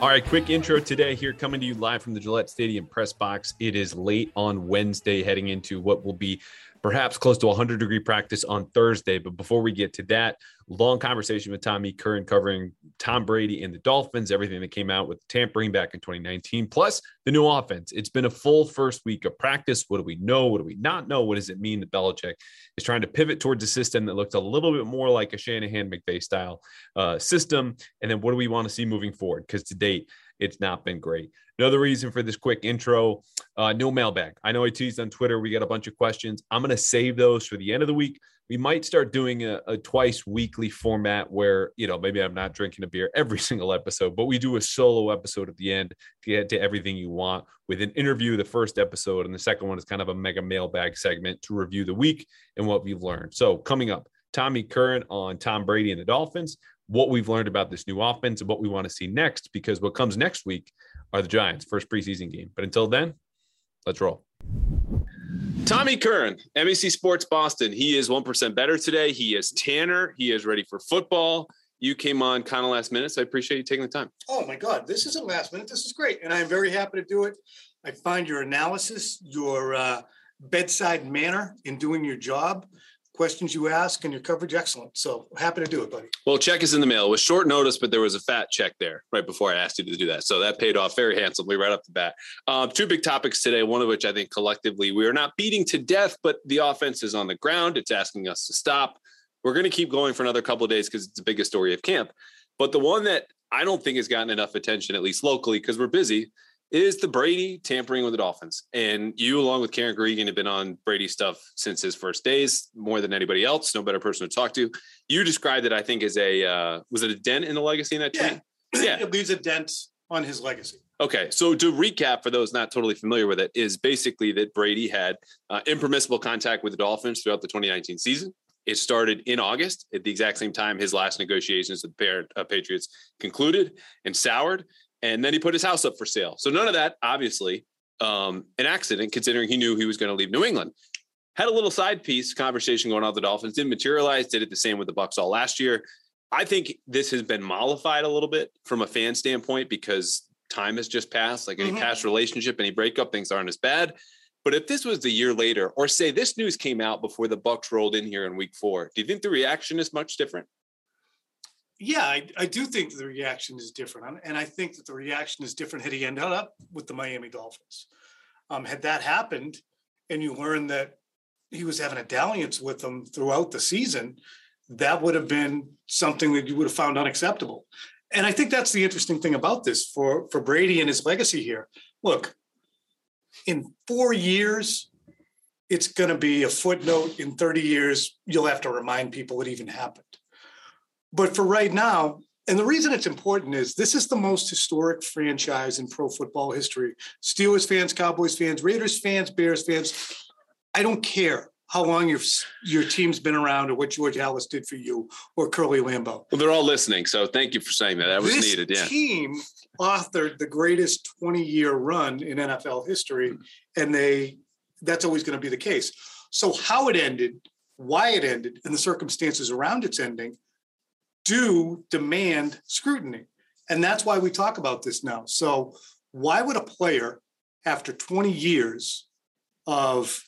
All right, quick intro today here coming to you live from the Gillette Stadium press box. It is late on Wednesday, heading into what will be perhaps close to 100 degree practice on Thursday. But before we get to that, long conversation with Tommy Curran covering Tom Brady and the Dolphins, everything that came out with tampering back in 2019, plus the new offense. It's been a full first week of practice. What do we know? What do we not know? What does it mean that Belichick is trying to pivot towards a system that looks a little bit more like a Shanahan McVay style uh, system? And then what do we want to see moving forward? Because to date, it's not been great. Another reason for this quick intro, uh, no mailbag. I know I teased on Twitter. We got a bunch of questions. I'm going to save those for the end of the week. We might start doing a, a, twice weekly format where, you know, maybe I'm not drinking a beer every single episode, but we do a solo episode at the end to get to everything you want with an interview, the first episode. And the second one is kind of a mega mailbag segment to review the week and what we've learned. So coming up, Tommy Curran on Tom Brady and the Dolphins what we've learned about this new offense and what we want to see next, because what comes next week are the Giants' first preseason game. But until then, let's roll. Tommy Curran, NBC Sports Boston. He is 1% better today. He is Tanner. He is ready for football. You came on kind of last minute, so I appreciate you taking the time. Oh my God, this isn't last minute. This is great. And I'm very happy to do it. I find your analysis, your uh, bedside manner in doing your job questions you ask and your coverage excellent. So happy to do it, buddy. Well, check is in the mail. It was short notice, but there was a fat check there right before I asked you to do that. So that paid off very handsomely right up the bat. Um, two big topics today, one of which I think collectively we are not beating to death, but the offense is on the ground. It's asking us to stop. We're going to keep going for another couple of days because it's the biggest story of camp. But the one that I don't think has gotten enough attention, at least locally, because we're busy, is the Brady tampering with the Dolphins. And you, along with Karen Guregian, have been on Brady stuff since his first days, more than anybody else. No better person to talk to. You described it, I think, as a uh, was it a dent in the legacy in that yeah. tweet? Yeah, it leaves a dent on his legacy. Okay, so to recap for those not totally familiar with it, is basically that Brady had uh, impermissible contact with the Dolphins throughout the 2019 season. It started in August at the exact same time his last negotiations with the uh, Patriots concluded and soured and then he put his house up for sale. So none of that, obviously, um, an accident, considering he knew he was going to leave New England. Had a little side piece conversation going on with the Dolphins, didn't materialize. Did it the same with the Bucks all last year. I think this has been mollified a little bit from a fan standpoint because time has just passed. Like any mm-hmm. past relationship, any breakup, things aren't as bad. But if this was the year later, or say this news came out before the Bucks rolled in here in Week Four, do you think the reaction is much different? Yeah, I, I do think the reaction is different. And I think that the reaction is different had he ended up with the Miami Dolphins. Um, had that happened and you learned that he was having a dalliance with them throughout the season, that would have been something that you would have found unacceptable. And I think that's the interesting thing about this for, for Brady and his legacy here. Look, in four years, it's going to be a footnote. In 30 years, you'll have to remind people it even happened. But for right now, and the reason it's important is this is the most historic franchise in pro football history. Steelers fans, Cowboys fans, Raiders fans, Bears fans. I don't care how long your your team's been around or what George Halas did for you or Curly Lambeau. Well, they're all listening, so thank you for saying that. That was this needed. Yeah. Team authored the greatest 20 year run in NFL history, and they that's always going to be the case. So how it ended, why it ended, and the circumstances around its ending do demand scrutiny. And that's why we talk about this now. So, why would a player, after 20 years of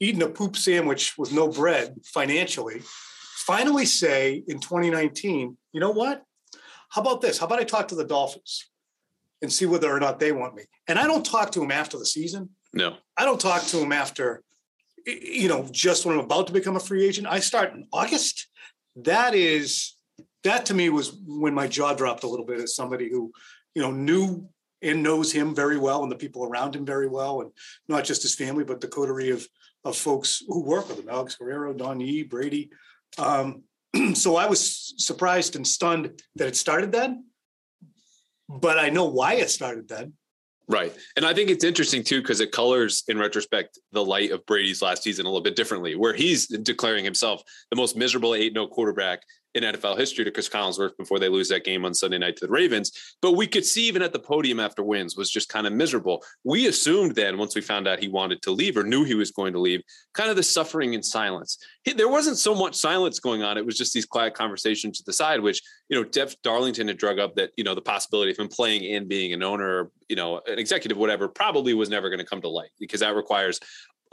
eating a poop sandwich with no bread financially, finally say in 2019, you know what? How about this? How about I talk to the Dolphins and see whether or not they want me? And I don't talk to them after the season. No. I don't talk to them after, you know, just when I'm about to become a free agent. I start in August. That is that to me was when my jaw dropped a little bit as somebody who, you know, knew and knows him very well and the people around him very well, and not just his family, but the coterie of of folks who work with him, Alex Guerrero, Don Yee, Brady. Um, so I was surprised and stunned that it started then, but I know why it started then. Right. And I think it's interesting too, because it colors in retrospect the light of Brady's last season a little bit differently, where he's declaring himself the most miserable 8 0 quarterback in NFL history to Chris Collinsworth before they lose that game on Sunday night to the Ravens. But we could see even at the podium after wins was just kind of miserable. We assumed then, once we found out he wanted to leave or knew he was going to leave, kind of the suffering in silence. There wasn't so much silence going on. It was just these quiet conversations to the side, which, you know, Jeff Darlington had drug up that, you know, the possibility of him playing and being an owner, you know, an executive, whatever, probably was never going to come to light because that requires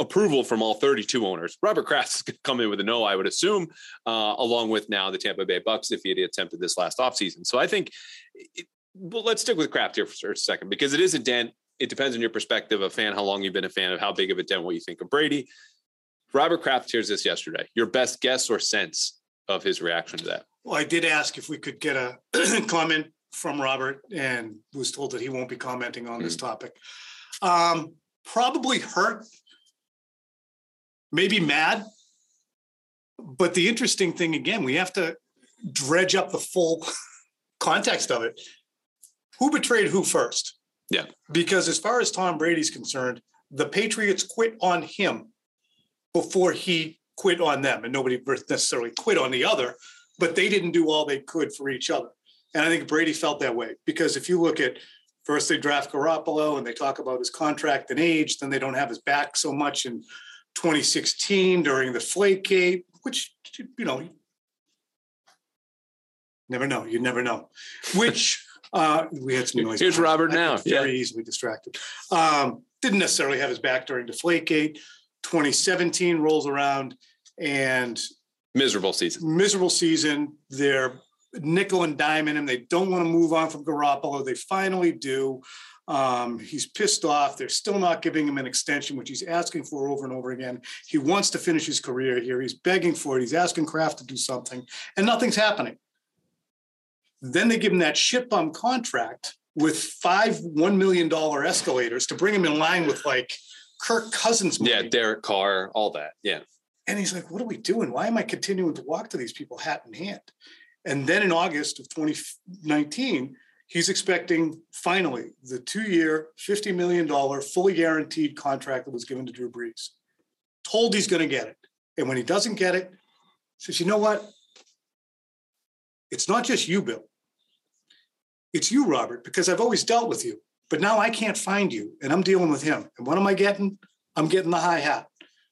approval from all 32 owners. Robert Kraft is going to come in with a no, I would assume, uh, along with now the Tampa Bay Bucks if he had attempted this last offseason. So I think, it, well, let's stick with Kraft here for a second because it is a dent. It depends on your perspective, a fan, how long you've been a fan of, how big of a dent, what you think of Brady. Robert Kraft hears this yesterday. Your best guess or sense of his reaction to that? Well, I did ask if we could get a comment from Robert and was told that he won't be commenting on mm-hmm. this topic. Um, probably hurt maybe mad. But the interesting thing, again, we have to dredge up the full context of it. Who betrayed who first? Yeah. Because as far as Tom Brady's concerned, the Patriots quit on him before he quit on them. And nobody necessarily quit on the other, but they didn't do all they could for each other. And I think Brady felt that way because if you look at first they draft Garoppolo and they talk about his contract and age, then they don't have his back so much. And 2016 during the Flakegate, which you know, never know. You never know. Which uh, we had some noise. Here's Robert now. Very yeah. easily distracted. Um, didn't necessarily have his back during Deflategate. 2017 rolls around and miserable season. Miserable season. They're nickel and diamond him. They don't want to move on from Garoppolo. They finally do. Um, he's pissed off. They're still not giving him an extension, which he's asking for over and over again. He wants to finish his career here. He's begging for it. He's asking Kraft to do something, and nothing's happening. Then they give him that shit bum contract with five $1 million escalators to bring him in line with like Kirk Cousins. Money. Yeah, Derek Carr, all that. Yeah. And he's like, what are we doing? Why am I continuing to walk to these people hat in hand? And then in August of 2019, he's expecting finally the two-year, $50 million fully guaranteed contract that was given to Drew Brees. Told he's going to get it. And when he doesn't get it, says, you know what? It's not just you, Bill. It's you, Robert, because I've always dealt with you. But now I can't find you, and I'm dealing with him. And what am I getting? I'm getting the high hat.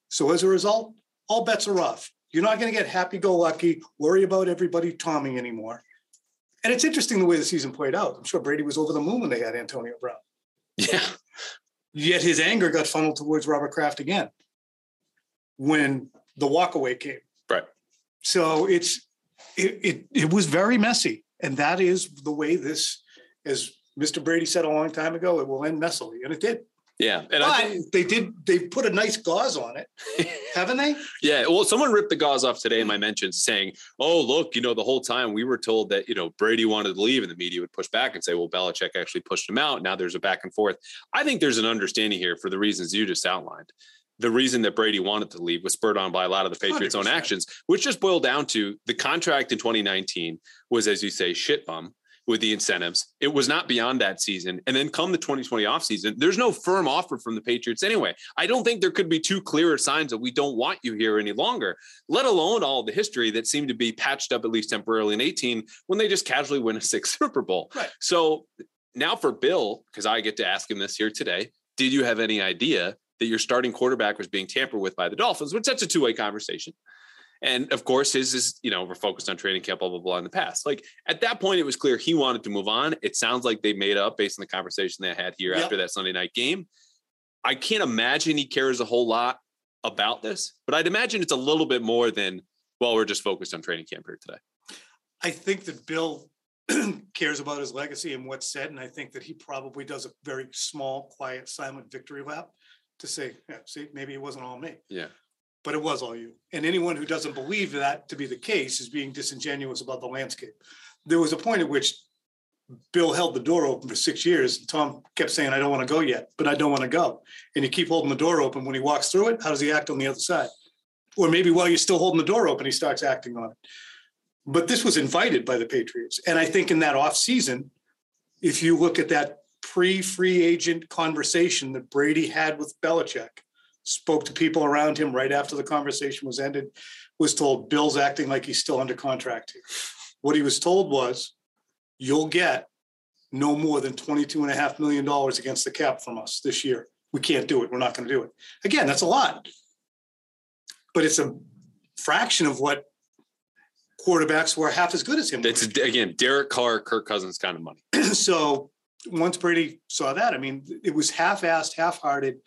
So as a result, all bets are off. You're not going to get happy go lucky, worry about everybody Tommy anymore. And it's interesting the way the season played out. I'm sure Brady was over the moon when they had Antonio Brown. Yeah. Yet his anger got funneled towards Robert Kraft again when the walkaway came. Right. So it's it, it it was very messy. And that is the way this, as Mr. Brady said a long time ago, it will end messily. And it did. Yeah, and but think, they did. They put a nice gauze on it, haven't they? Yeah. Well, someone ripped the gauze off today in my mentions, saying, "Oh, look, you know, the whole time we were told that you know Brady wanted to leave, and the media would push back and say, well, Belichick actually pushed him out. Now there's a back and forth. I think there's an understanding here for the reasons you just outlined. The reason that Brady wanted to leave was spurred on by a lot of the Patriots' 100%. own actions, which just boiled down to the contract in 2019 was, as you say, shit bum with the incentives. It was not beyond that season. And then come the 2020 offseason, there's no firm offer from the Patriots anyway. I don't think there could be two clearer signs that we don't want you here any longer, let alone all the history that seemed to be patched up at least temporarily in 18 when they just casually win a sixth Super Bowl. Right. So now for Bill, because I get to ask him this here today, did you have any idea that your starting quarterback was being tampered with by the Dolphins? Which that's a two-way conversation. And of course, his is, you know, we're focused on training camp, blah, blah, blah in the past. Like at that point, it was clear he wanted to move on. It sounds like they made up based on the conversation they had here yep. after that Sunday night game. I can't imagine he cares a whole lot about this, but I'd imagine it's a little bit more than, well, we're just focused on training camp here today. I think that Bill cares about his legacy and what's said. And I think that he probably does a very small, quiet, silent victory lap to say, yeah, see, maybe it wasn't all me. Yeah but it was all you. And anyone who doesn't believe that to be the case is being disingenuous about the landscape. There was a point at which Bill held the door open for six years. and Tom kept saying, I don't want to go yet, but I don't want to go. And you keep holding the door open. When he walks through it, how does he act on the other side? Or maybe while you're still holding the door open, he starts acting on it. But this was invited by the Patriots. And I think in that off season, if you look at that pre free agent conversation that Brady had with Belichick, spoke to people around him right after the conversation was ended, was told Bill's acting like he's still under contract here. What he was told was, you'll get no more than twenty-two and a half million dollars against the cap from us this year. We can't do it. We're not gonna do it. Again, that's a lot. But it's a fraction of what quarterbacks were half as good as him. It's again Derek Carr, Kirk Cousins kind of money. so once Brady saw that, I mean, it was half-assed, half-hearted,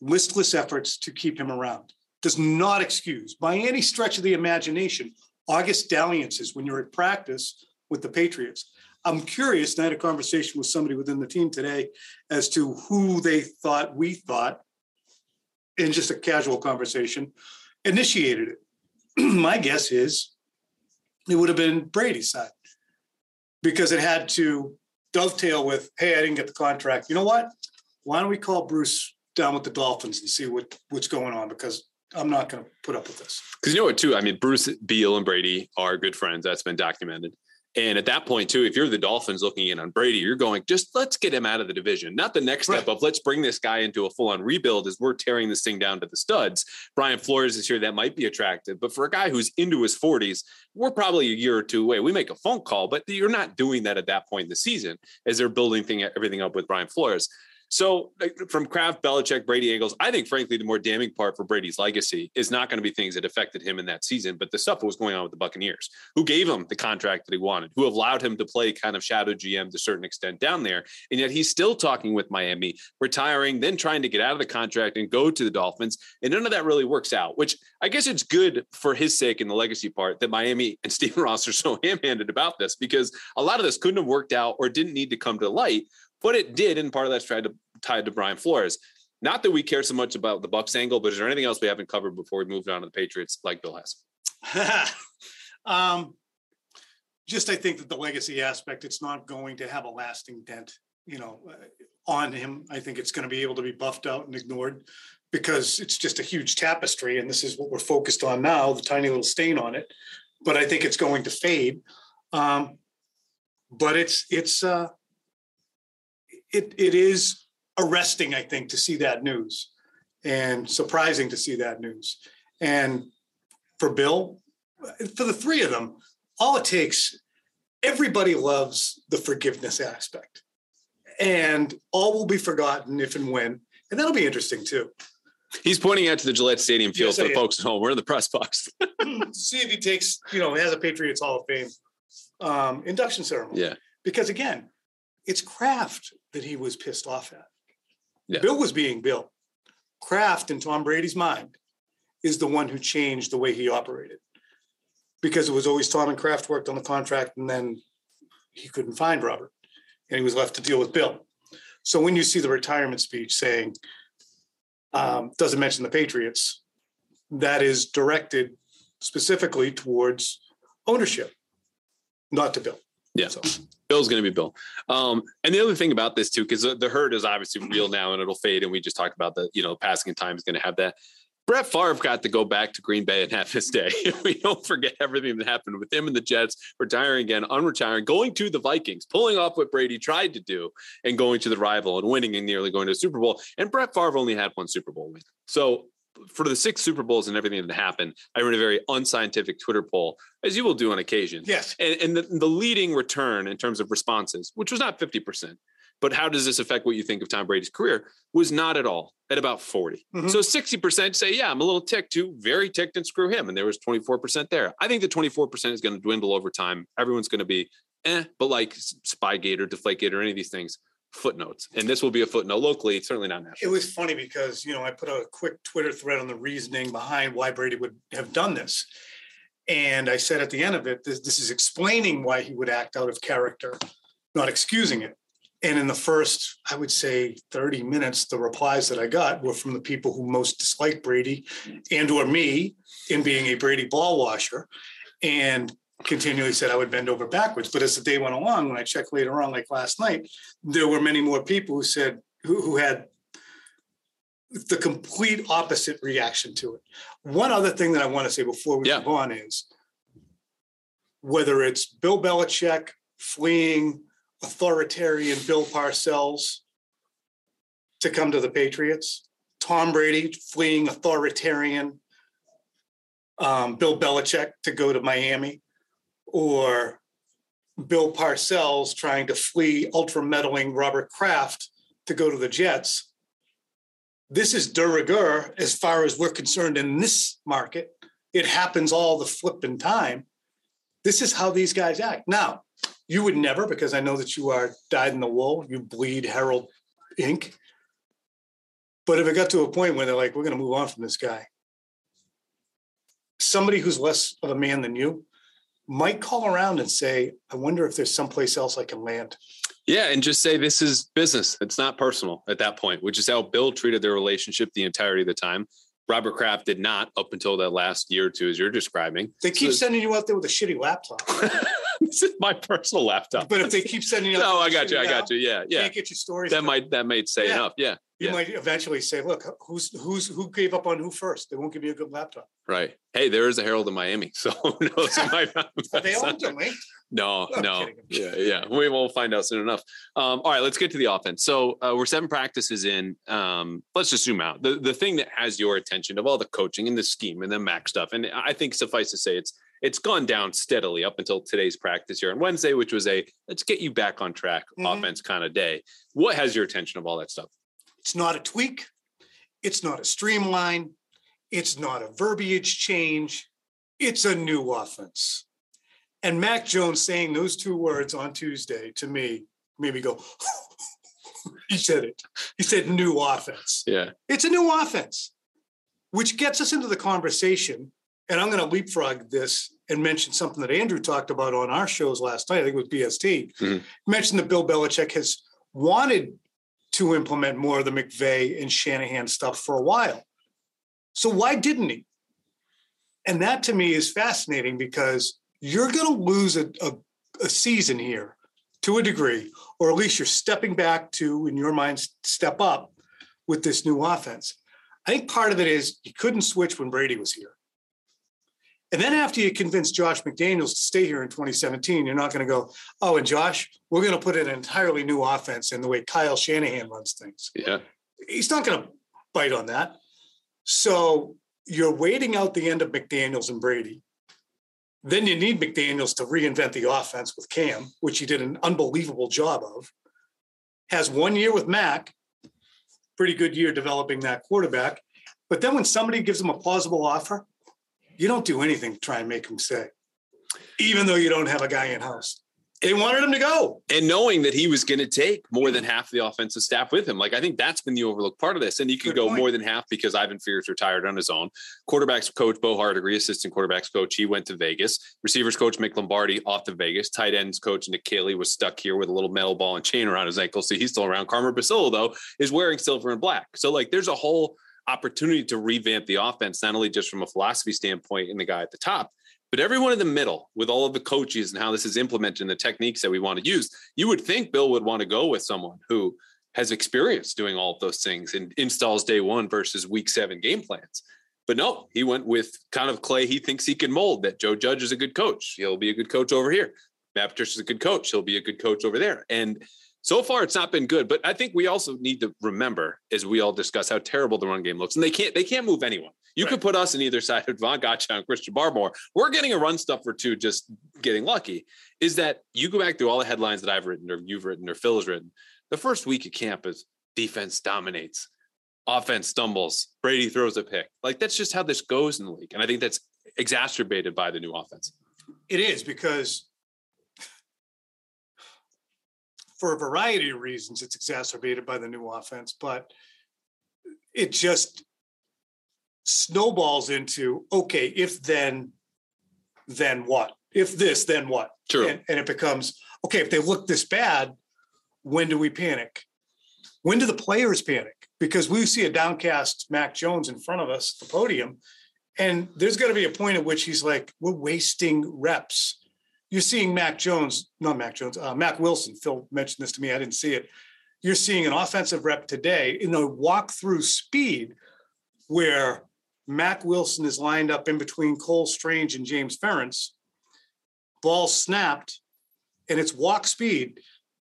listless efforts to keep him around. Does not excuse by any stretch of the imagination August dalliances when you're at practice with the Patriots. I'm curious. I had a conversation with somebody within the team today as to who they thought we thought, in just a casual conversation, initiated it. My guess is it would have been Brady's side because it had to dovetail with, hey, I didn't get the contract. You know what? Why don't we call Bruce down with the Dolphins and see what what's going on? Because I'm not going to put up with this. Because you know what, too? I mean, Bruce Beal and Brady are good friends. That's been documented. And at that point, too, if you're the Dolphins looking in on Brady, you're going, just let's get him out of the division. Not the next step right. of let's bring this guy into a full on rebuild as we're tearing this thing down to the studs. Brian Flores is here. That might be attractive. But for a guy who's into his 40s, we're probably a year or two away. We make a phone call, but you're not doing that at that point in the season as they're building thing, everything up with Brian Flores. So from Kraft, Belichick, Brady Eagles, I think frankly the more damning part for Brady's legacy is not going to be things that affected him in that season, but the stuff that was going on with the Buccaneers, who gave him the contract that he wanted, who allowed him to play kind of shadow GM to a certain extent down there, and yet he's still talking with Miami, retiring, then trying to get out of the contract and go to the Dolphins, and none of that really works out. Which I guess it's good for his sake in the legacy part that Miami and Stephen Ross are so ham-handed about this because a lot of this couldn't have worked out or didn't need to come to light but it did, and part of that's tried to tied to Brian Flores. Not that we care so much about the Bucks angle, but is there anything else we haven't covered before we moved on to the Patriots, like Bill has? um, just I think that the legacy aspect, it's not going to have a lasting dent, you know, uh, on him. I think it's going to be able to be buffed out and ignored because it's just a huge tapestry, and this is what we're focused on now, the tiny little stain on it. But I think it's going to fade. Um, but it's it's uh, it it is arresting, I think, to see that news and surprising to see that news. And for Bill, for the three of them, all it takes, everybody loves the forgiveness aspect. And all will be forgotten if and when. And that'll be interesting too. He's pointing out to the Gillette Stadium field yes, for the folks at home. We're in the press box. See if he takes, you know, he has a Patriots Hall of Fame um, induction ceremony. Yeah. Because again, it's Kraft that he was pissed off at. Yeah. Bill was being Bill. Kraft, in Tom Brady's mind, is the one who changed the way he operated because it was always Tom and Kraft worked on the contract and then he couldn't find Robert and he was left to deal with Bill. So when you see the retirement speech saying, um, doesn't mention the Patriots, that is directed specifically towards ownership, not to Bill. Yeah. So. Bill's going to be Bill. Um, and the other thing about this too, because the, the herd is obviously real now and it'll fade. And we just talked about the, you know, passing time is going to have that. Brett Favre got to go back to Green Bay and have his day. we don't forget everything that happened with him and the Jets, retiring again, unretiring, going to the Vikings, pulling off what Brady tried to do, and going to the rival and winning and nearly going to a Super Bowl. And Brett Favre only had one Super Bowl win. So for the six Super Bowls and everything that happened, I ran a very unscientific Twitter poll, as you will do on occasion. Yes. And, and the, the leading return in terms of responses, which was not 50%, but how does this affect what you think of Tom Brady's career, was not at all at about 40. Mm-hmm. So 60% say, yeah, I'm a little ticked too, very ticked and screw him. And there was 24% there. I think the 24% is going to dwindle over time. Everyone's going to be, eh, but like Spygate or Deflategate or any of these things, footnotes, and this will be a footnote locally, certainly not national. It was funny because you know I put a quick Twitter thread on the reasoning behind why Brady would have done this, and I said at the end of it, this, this is explaining why he would act out of character, not excusing it. And in the first, I would say, 30 minutes, the replies that I got were from the people who most dislike Brady and or me in being a Brady ball washer. And continually said I would bend over backwards. But as the day went along, when I checked later on, like last night, there were many more people who said who, who had the complete opposite reaction to it. One other thing that I want to say before we yeah. move on is whether it's Bill Belichick fleeing authoritarian Bill Parcells to come to the Patriots, Tom Brady fleeing authoritarian um, Bill Belichick to go to Miami, or Bill Parcells trying to flee ultra meddling Robert Kraft to go to the Jets. This is de rigueur as far as we're concerned in this market. It happens all the flipping time. This is how these guys act. Now, you would never, because I know that you are dyed in the wool, you bleed Herald ink. But if it got to a point where they're like, we're going to move on from this guy, somebody who's less of a man than you might call around and say, I wonder if there's someplace else I can land. Yeah, and just say this is business. It's not personal at that point, which is how Bill treated their relationship the entirety of the time. Robert Kraft did not up until that last year or two, as you're describing. They keep so, sending you out there with a shitty laptop. this is my personal laptop. But if they keep sending you, oh, no, I got you. I got you. Yeah, yeah. Can't get your stories. That might that might say yeah. enough. Yeah. You yeah. might eventually say, "Look, who's who's who gave up on who first? They won't give you a good laptop." Right. Hey, there is a Herald in Miami, so who knows? might, they all do, No, no. Yeah, yeah. We will find out soon enough. Um, all right, let's get to the offense. So uh, we're seven practices in. Um, let's just zoom out. The the thing that has your attention of all the coaching and the scheme and the Mac stuff, and I think suffice to say, it's it's gone down steadily up until today's practice here on Wednesday, which was a let's get you back on track mm-hmm. offense kind of day. What has your attention of all that stuff? It's not a tweak. It's not a streamline. It's not a verbiage change. It's a new offense. And Mac Jones saying those two words on Tuesday to me made me go, he said it. He said new offense. Yeah. It's a new offense, which gets us into the conversation and I'm going to leapfrog this and mention something that Andrew talked about on our shows last night. I think with BST. Mm-hmm. Mentioned that Bill Belichick has wanted to implement more of the McVay and Shanahan stuff for a while. So why didn't he? And that to me is fascinating because you're going to lose a, a, a season here to a degree, or at least you're stepping back to, in your mind, step up with this new offense. I think part of it is you couldn't switch when Brady was here. And then after you convince Josh McDaniels to stay here in 2017, you're not going to go, oh, and Josh, we're going to put an entirely new offense in the way Kyle Shanahan runs things. Yeah. He's not going to bite on that. So you're waiting out the end of McDaniels and Brady. Then you need McDaniels to reinvent the offense with Cam, which he did an unbelievable job of. Has one year with Mac, pretty good year developing that quarterback. But then when somebody gives him a plausible offer, you don't do anything to try and make him stay, even though you don't have a guy in house. They wanted him to go. And knowing that he was going to take more than half the offensive staff with him. Like, I think that's been the overlooked part of this. And you could Good go point. more than half because Ivan Fears retired on his own. Quarterbacks coach Bo Hardegree, assistant quarterbacks coach, he went to Vegas. Receivers coach Mick Lombardi off to Vegas. Tight ends coach Nick Caley was stuck here with a little metal ball and chain around his ankle. So he's still around. Carmen Bricillo, though, is wearing silver and black. So, like, there's a whole opportunity to revamp the offense, not only just from a philosophy standpoint and the guy at the top, but everyone in the middle with all of the coaches and how this is implemented and the techniques that we want to use. You would think Bill would want to go with someone who has experience doing all of those things and installs day one versus week seven game plans. But no, he went with kind of clay he thinks he can mold that Joe Judge is a good coach. He'll be a good coach over here. Matt Patricia is a good coach. He'll be a good coach over there. And so far it's not been good but i think we also need to remember as we all discuss how terrible the run game looks and they can't they can't move anyone you right. could put us in either side of Von Godchaux and Christian Barmore. We're getting a run stuff for two, just getting lucky. Is that you go back through all the headlines that I've written or you've written or Phil has written. The first week of camp is defense dominates, offense stumbles, Brady throws a pick. Like that's just how this goes in the league. And I think that's exacerbated by the new offense. It is because for a variety of reasons, it's exacerbated by the new offense, but it just snowballs into okay, if then, then what? If this, then what? True. And, and it becomes okay, if they look this bad, when do we panic? When do the players panic? Because we see a downcast Mac Jones in front of us, the podium, and there's going to be a point at which he's like, we're wasting reps you're seeing Mac Jones, not Mac Jones, uh, Mack Wilson. Phil mentioned this to me. I didn't see it. You're seeing an offensive rep today in a walk-through speed where Mack Wilson is lined up in between Cole Strange and James Ferentz. Ball snapped, and it's walk speed.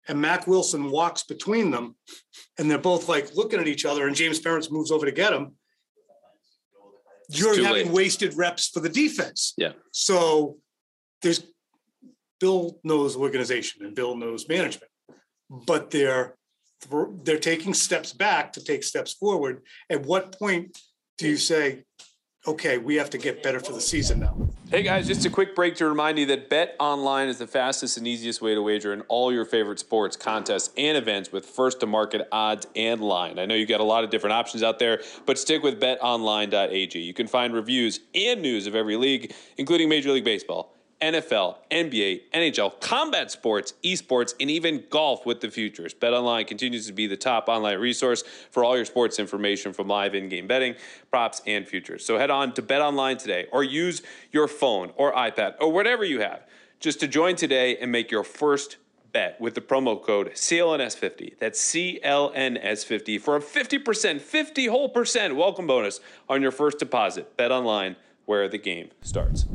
and Mack Wilson walks between them, and they're both like looking at each other, and James Ferentz moves over to get him, you're having late. wasted reps for the defense. Yeah. So there's Bill knows organization and Bill knows management, but they're they're taking steps back to take steps forward. At what point do you say, okay, we have to get better for the season now? Hey guys, just a quick break to remind you that Bet Online is the fastest and easiest way to wager in all your favorite sports, contests, and events with first to market odds and line. I know you've got a lot of different options out there, but stick with betonline.ag. You can find reviews and news of every league, including Major League Baseball, NFL, NBA, NHL, combat sports, esports, and even golf with the futures. BetOnline continues to be the top online resource for all your sports information from live in-game betting, props, and futures. So head on to BetOnline today or use your phone or iPad or whatever you have just to join today and make your first bet with the promo code CLNS50. That's CLNS50 for a 50%, 50 whole percent welcome bonus on your first deposit. Bet online where the game starts.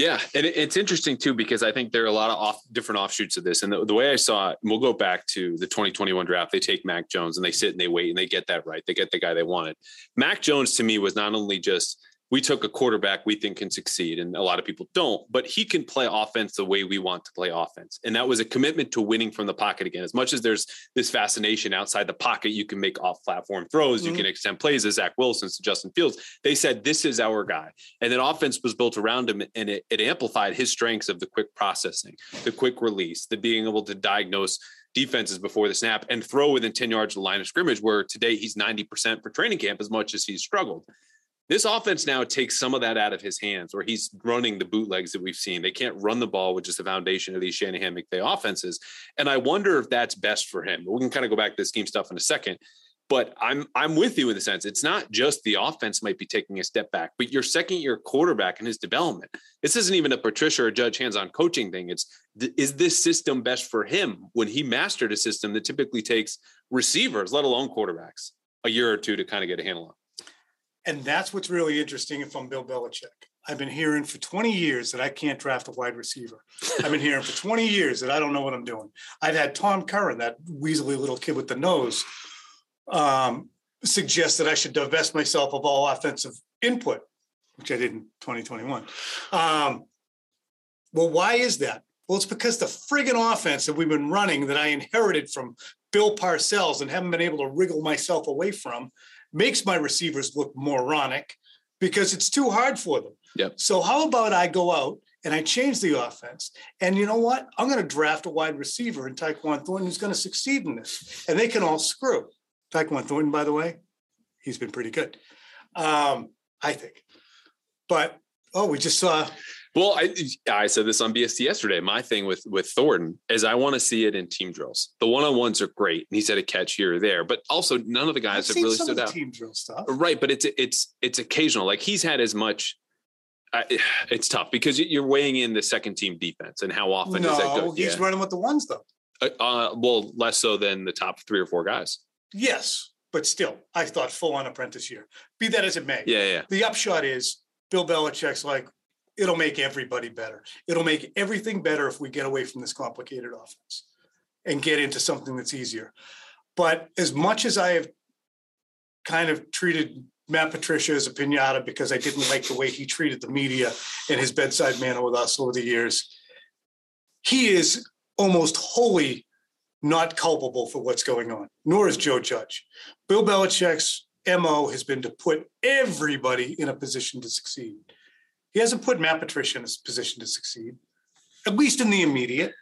Yeah, and it's interesting too because I think there are a lot of off, different offshoots of this. And the, the way I saw it, we'll go back to the 2021 draft. They take Mac Jones and they sit and they wait and they get that right. They get the guy they wanted. Mac Jones to me was not only just we took a quarterback we think can succeed, and a lot of people don't, but he can play offense the way we want to play offense. And that was a commitment to winning from the pocket again. As much as there's this fascination outside the pocket, you can make off platform throws, you Mhm. can extend plays as Zach Wilson to Justin Fields. They said, This is our guy. And then offense was built around him, and it, it amplified his strengths of the quick processing, the quick release, the being able to diagnose defenses before the snap and throw within 10 yards of the line of scrimmage, where today he's 90% for training camp as much as he's struggled. This offense now takes some of that out of his hands, where he's running the bootlegs that we've seen. They can't run the ball, which is the foundation of these Shanahan McVay offenses. And I wonder if that's best for him. We can kind of go back to the scheme stuff in a second. But I'm I'm with you in the sense it's not just the offense might be taking a step back, but your second year quarterback and his development. This isn't even a Patricia or Judge hands-on coaching thing. It's is this system best for him when he mastered a system that typically takes receivers, let alone quarterbacks, a year or two to kind of get a handle on. And that's what's really interesting if I'm Bill Belichick. I've been hearing for 20 years that I can't draft a wide receiver. I've been hearing for 20 years that I don't know what I'm doing. I've had Tom Curran, that weaselly little kid with the nose, um, suggest that I should divest myself of all offensive input, which I did in 2021. Um, well, why is that? Well, it's because the friggin' offense that we've been running that I inherited from Bill Parcells and haven't been able to wriggle myself away from makes my receivers look moronic because it's too hard for them. Yep. So how about I go out and I change the offense? And you know what? I'm going to draft a wide receiver in Tyquan Thornton who's going to succeed in this. And they can all screw. Tyquan Thornton, by the way, he's been pretty good. Um, I think. But oh, we just saw Well, I I said this on BST yesterday. My thing with with Thornton is I want to see it in team drills. The one on ones are great, and he's had a catch here or there, but also none of the I've guys have seen really stood out. team drill stuff. Right, but it's it's it's occasional. Like he's had as much. I, it's tough because you're weighing in the second team defense and how often does that No, go? he's Yeah. running with the ones though. Uh, uh, well, less so than the top three or four guys. Yes, but still, I thought full on apprentice year. Be that as it may. Yeah, yeah. The upshot is Bill Belichick's like, it'll make everybody better. It'll make everything better if we get away from this complicated offense and get into something that's easier. But as much as I have kind of treated Matt Patricia as a pinata because I didn't like the way he treated the media and his bedside manner with us over the years, he is almost wholly not culpable for what's going on, nor is Joe Judge. Bill Belichick's MO has been to put everybody in a position to succeed. He hasn't put Matt Patricia in a position to succeed, at least in the immediate.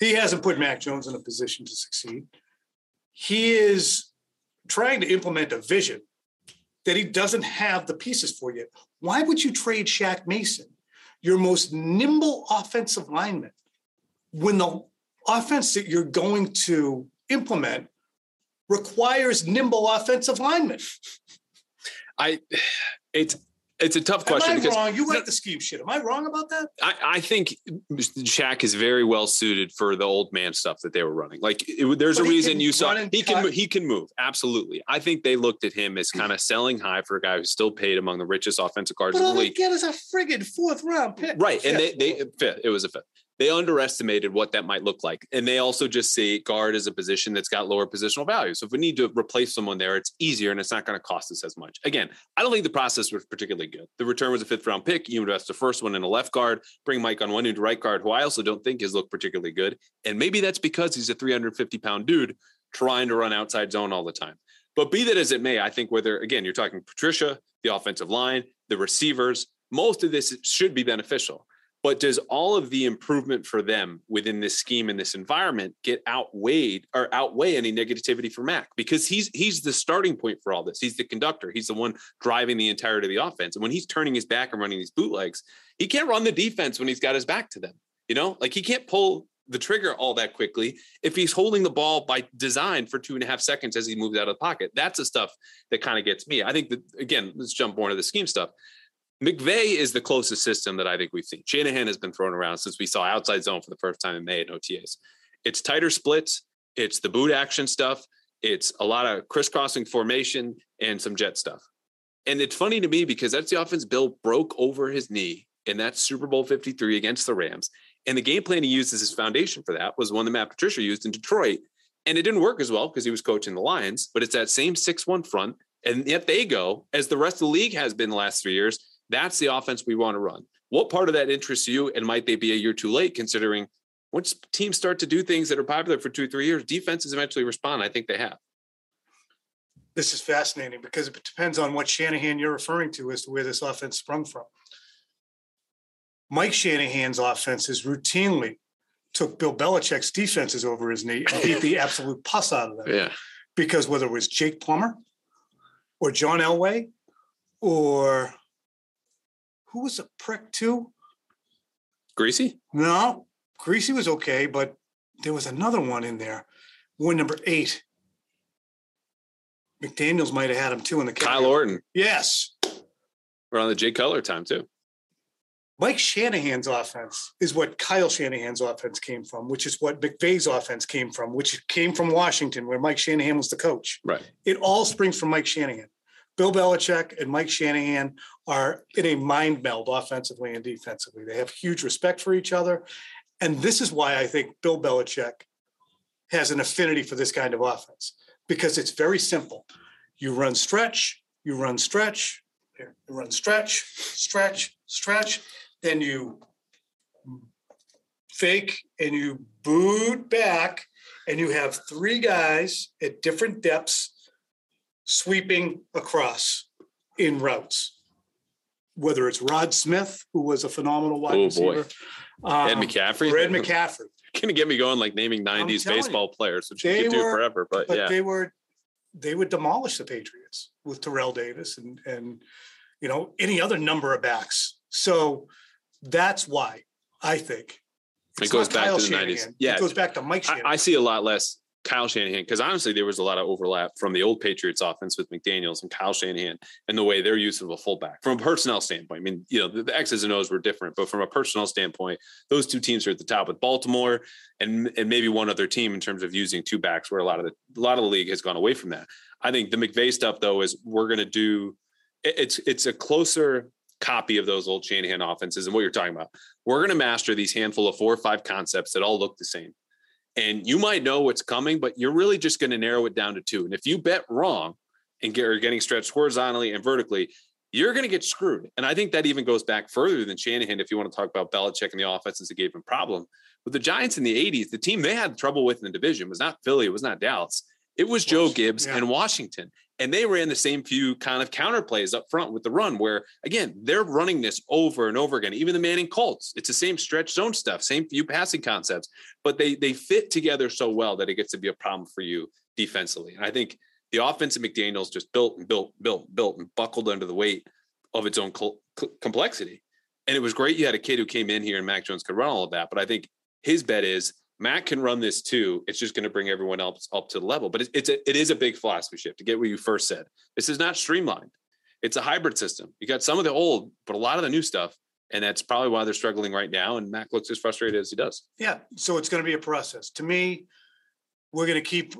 He hasn't put Mac Jones in a position to succeed. He is trying to implement a vision that he doesn't have the pieces for yet. Why would you trade Shaq Mason, your most nimble offensive lineman, when the offense that you're going to implement requires nimble offensive linemen? I it's it's a tough question. Am I because wrong? You like the scheme shit. Am I wrong about that? I, I think Shaq is very well suited for the old man stuff that they were running. Like it, there's But a reason you saw he can he can move absolutely. I think they looked at him as kind of selling high for a guy who's still paid among the richest offensive guards But in all the they league. get is a friggin' fourth round pick. Right, and they they fifth. It was a fifth. They underestimated what that might look like. And they also just see guard as a position that's got lower positional value. So if we need to replace someone there, it's easier and it's not going to cost us as much. Again, I don't think the process was particularly good. The return was a fifth round pick. You invest the first one in a left guard, bring Mike Onwenu into right guard, who I also don't think has looked particularly good. And maybe that's because he's a 350 pound dude trying to run outside zone all the time. But be that as it may, I think whether, again, you're talking Patricia, the offensive line, the receivers, most of this should be beneficial. But does all of the improvement for them within this scheme and this environment get outweighed or outweigh any negativity for Mac? Because he's he's the starting point for all this. He's the conductor. He's the one driving the entirety of the offense. And when he's turning his back and running these bootlegs, he can't run the defense when he's got his back to them. You know, like he can't pull the trigger all that quickly if he's holding the ball by design for two and a half seconds as he moves out of the pocket. That's the stuff that kind of gets me. I think that again, let's jump more into the scheme stuff. McVay is the closest system that I think we've seen. Shanahan has been thrown around since we saw outside zone for the first time in May at OTAs. It's tighter splits, it's the boot action stuff, it's a lot of crisscrossing formation and some jet stuff. And it's funny to me because that's the offense Bill broke over his knee in that Super Bowl 53 against the Rams. And the game plan he used as his foundation for that was one that Matt Patricia used in Detroit. And it didn't work as well because he was coaching the Lions, but it's that same 6 1 front. And yet they go, as the rest of the league has been the last three years, that's the offense we want to run. What part of that interests you? And might they be a year too late considering once teams start to do things that are popular for two, three years, defenses eventually respond. I think they have. This is fascinating because it depends on what Shanahan you're referring to as to where this offense sprung from. Mike Shanahan's offenses routinely took Bill Belichick's defenses over his knee and beat the absolute pus out of them. Yeah. Because whether it was Jake Plummer or John Elway or who was a prick too? Griese? No, Griese was okay, but there was another one in there. One number eight. McDaniels might have had him too in the Kyle Orton. Yes. We're on the Jay Cutler time too. Mike Shanahan's offense is what Kyle Shanahan's offense came from, which is what McVay's offense came from, which came from Washington, where Mike Shanahan was the coach. Right. It all springs from Mike Shanahan. Bill Belichick and Mike Shanahan are in a mind meld offensively and defensively. They have huge respect for each other. And this is why I think Bill Belichick has an affinity for this kind of offense because it's very simple. You run stretch, you run stretch, you run stretch, stretch, stretch, then you fake and you boot back, and you have three guys at different depths sweeping across in routes. Whether it's Rod Smith, who was a phenomenal wide Oh, receiver, um, Ed McCaffrey. or Ed McCaffrey, Gonna get me going like naming 90s telling you, baseball players, which you could do were- forever. But, but yeah. they were they would demolish the Patriots with Terrell Davis and and you know any other number of backs. So that's why I think It goes back to the. 90s. Yeah. it goes back to Mike I, I see a lot less Kyle Shanahan because honestly, there was a lot of overlap from the old Patriots offense with McDaniels and Kyle Shanahan and the way their use of a fullback from a personnel standpoint. I mean, you know, the, the X's and O's were different, but from a personnel standpoint, those two teams are at the top with Baltimore and and maybe one other team in terms of using two backs, where a lot of the a lot of the league has gone away from that. I think the McVay stuff though is we're going to do it- it's it's a closer copy of those old Shanahan offenses and what you're talking about. We're going to master these handful of four or five concepts that all look the same and you might know what's coming, but you're really just going to narrow it down to two. And if you bet wrong and get are getting stretched horizontally and vertically, you're going to get screwed. And I think that even goes back further than Shanahan. If you want to talk about Belichick and the offenses that gave him problem, with the Giants in the '80s, the team they had trouble with in the division was not Philly, it was not Dallas, it was Joe Gibbs yeah. and Washington. And they ran the same few kind of counter plays up front with the run, where again, they're running this over and over again. Even the Manning Colts, it's the same stretch zone stuff, same few passing concepts, but they they fit together so well that it gets to be a problem for you defensively. And I think the offense of McDaniels just built and built, built, built, and buckled under the weight of its own complexity. And it was great you had a kid who came in here and Mac Jones could run all of that. But I think his bet is Mac can run this too. It's just going to bring everyone else up to the level. But it's, it's a, it is a big philosophy shift to get what you first said. This is not streamlined. It's a hybrid system. You got some of the old, but a lot of the new stuff. And that's probably why they're struggling right now. And Mac looks as frustrated as he does. Yeah, so it's going to be a process. To me, we're going to keep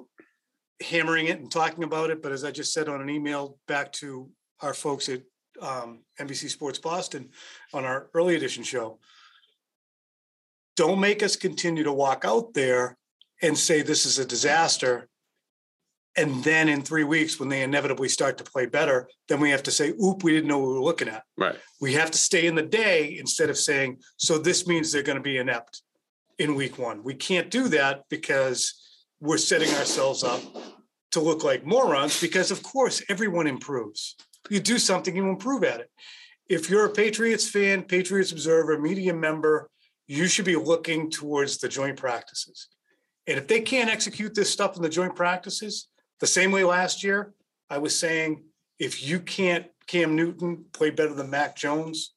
hammering it and talking about it. But as I just said on an email back to our folks at um, NBC Sports Boston on our early edition show, don't make us continue to walk out there and say this is a disaster. And then in three weeks, when they inevitably start to play better, then we have to say, oop, we didn't know what we were looking at. Right. We have to stay in the day instead of saying, so this means they're going to be inept in week one. We can't do that because we're setting ourselves up to look like morons because, of course, everyone improves. You do something, you improve at it. If you're a Patriots fan, Patriots observer, media member, you should be looking towards the joint practices. And if they can't execute this stuff in the joint practices, the same way last year, I was saying if you can't Cam Newton play better than Mac Jones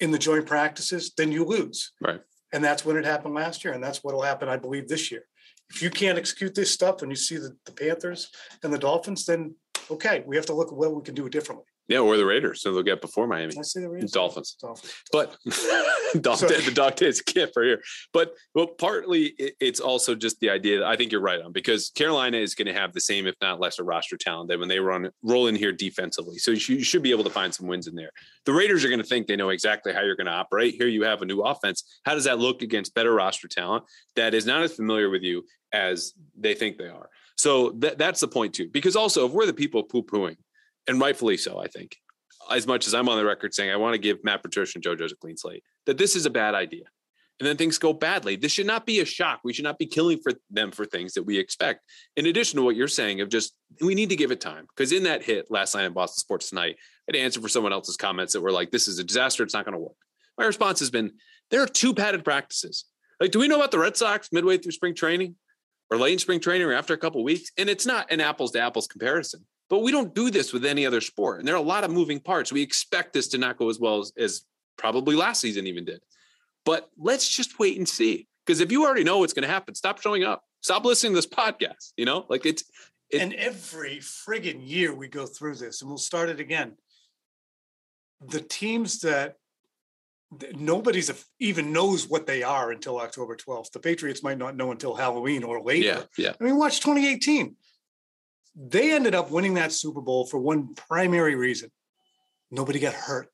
in the joint practices, then you lose. Right. And that's when it happened last year. And that's what will happen, I believe, this year. If you can't execute this stuff and you see the, the Panthers and the Dolphins, then okay, we have to look at what we can do differently. Yeah, or the Raiders. So they'll get before Miami. Did I say the Raiders? Dolphins. Dolphins. But Sorry. the dog days can't for here. But well, partly it- it's also just the idea that I think you're right on because Carolina is going to have the same, if not lesser, roster talent than when they run roll in here defensively. So you should, you should be able to find some wins in there. The Raiders are going to think they know exactly how you're going to operate. Here you have a new offense. How does that look against better roster talent that is not as familiar with you as they think they are? So that, that's the point too. Because also, if we're the people poo pooing, and rightfully so, I think, as much as I'm on the record saying I want to give Matt Patricia and JoJo's a clean slate, that this is a bad idea. And then things go badly. This should not be a shock. We should not be killing for them for things that we expect. In addition to what you're saying of just we need to give it time. Because in that hit last night in Boston Sports Tonight, I'd answer for someone else's comments that were like, this is a disaster. It's not going to work. My response has been there are two padded practices. Like, do we know about the Red Sox midway through spring training or late in spring training or after a couple weeks? And it's not an apples to apples comparison. But we don't do this with any other sport. And there are a lot of moving parts. We expect this to not go as well as, as probably last season even did. But let's just wait and see. Because if you already know what's going to happen, stop showing up. Stop listening to this podcast. You know, like it's It- and every friggin' year we go through this, and we'll start it again. The teams that nobody's even knows what they are until October 12th. The Patriots might not know until Halloween or later. yeah, yeah. I mean, watch 2018. They ended up winning that Super Bowl for one primary reason. Nobody got hurt.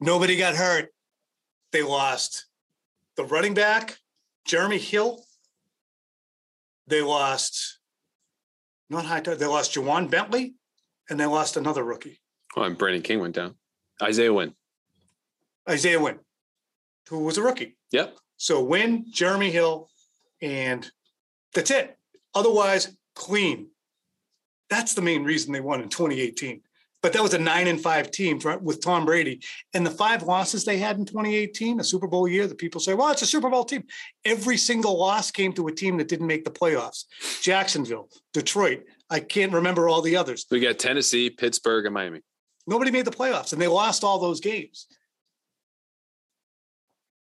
Nobody got hurt. They lost the running back, Jeremy Hill. They lost not high. They lost Ja'Whaun Bentley, and they lost another rookie, Oh, and Brandon King went down. Isaiah Wynn. Isaiah Wynn, who was a rookie. Yep. So Wynn, Jeremy Hill, and that's it. Otherwise, clean. That's the main reason they won in 2018. But that was a nine and five team for- with Tom Brady. And the five losses they had in 2018, a Super Bowl year, the people say, well, it's a Super Bowl team. Every single loss came to a team that didn't make the playoffs. Jacksonville, Detroit. I can't remember all the others. We got Tennessee, Pittsburgh, and Miami. Nobody made the playoffs and they lost all those games.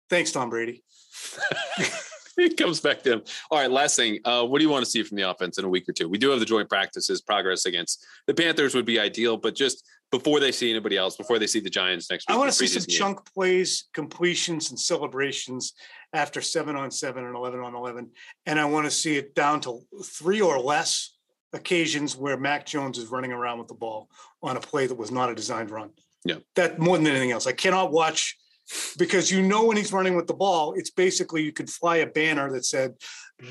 Thanks, Tom Brady. it comes back to him. All right, last thing. Uh, what do you want to see from the offense in a week or two? We do have the joint practices. Progress against the Panthers would be ideal, but just before they see anybody else, before they see the Giants next week. I want to see some game. chunk plays, completions, and celebrations after seven on seven and 11 on 11. And I want to see it down to three or less occasions where Mac Jones is running around with the ball on a play that was not a designed run. Yeah. That more than anything else. I cannot watch because you know when he's running with the ball, it's basically you could fly a banner that said,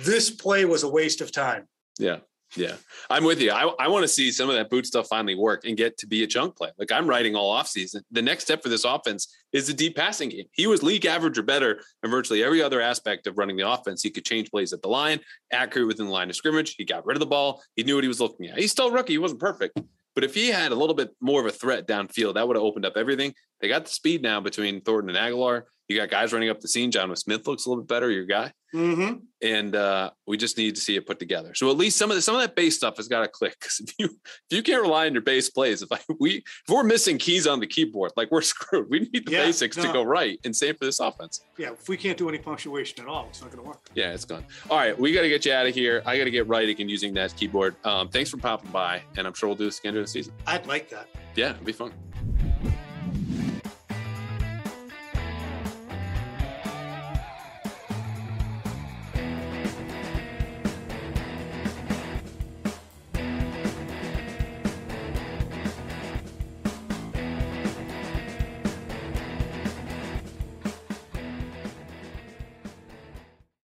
This play was a waste of time. Yeah. Yeah. I'm with you. I, I want to see some of that boot stuff finally work and get to be a chunk play. Like I'm writing all offseason. The next step for this offense is the deep passing game. He was league average or better in virtually every other aspect of running the offense. He could change plays at the line, accurate within the line of scrimmage. He got rid of the ball. He knew what he was looking at. He's still rookie. He wasn't perfect. But if he had a little bit more of a threat downfield, that would have opened up everything. They got the speed now between Thornton and Agholor. You got guys running up the seam. Jonnu Smith looks a little bit better, your guy Mm-hmm. and uh, we just need to see it put together. So at least some of the, some of that base stuff has got to click. Because if you if you can't rely on your base plays, if I, we if we're missing keys on the keyboard, like we're screwed. We need the Yeah, basics to go right, and same for this offense. Yeah, if we can't do any punctuation at all, it's not going to work. Yeah, it's gone. All right, we got to get you out of here. I got to get right again using that keyboard. Um, thanks for popping by, and I'm sure we'll do this again during the season. I'd like that. Yeah, it'll be fun.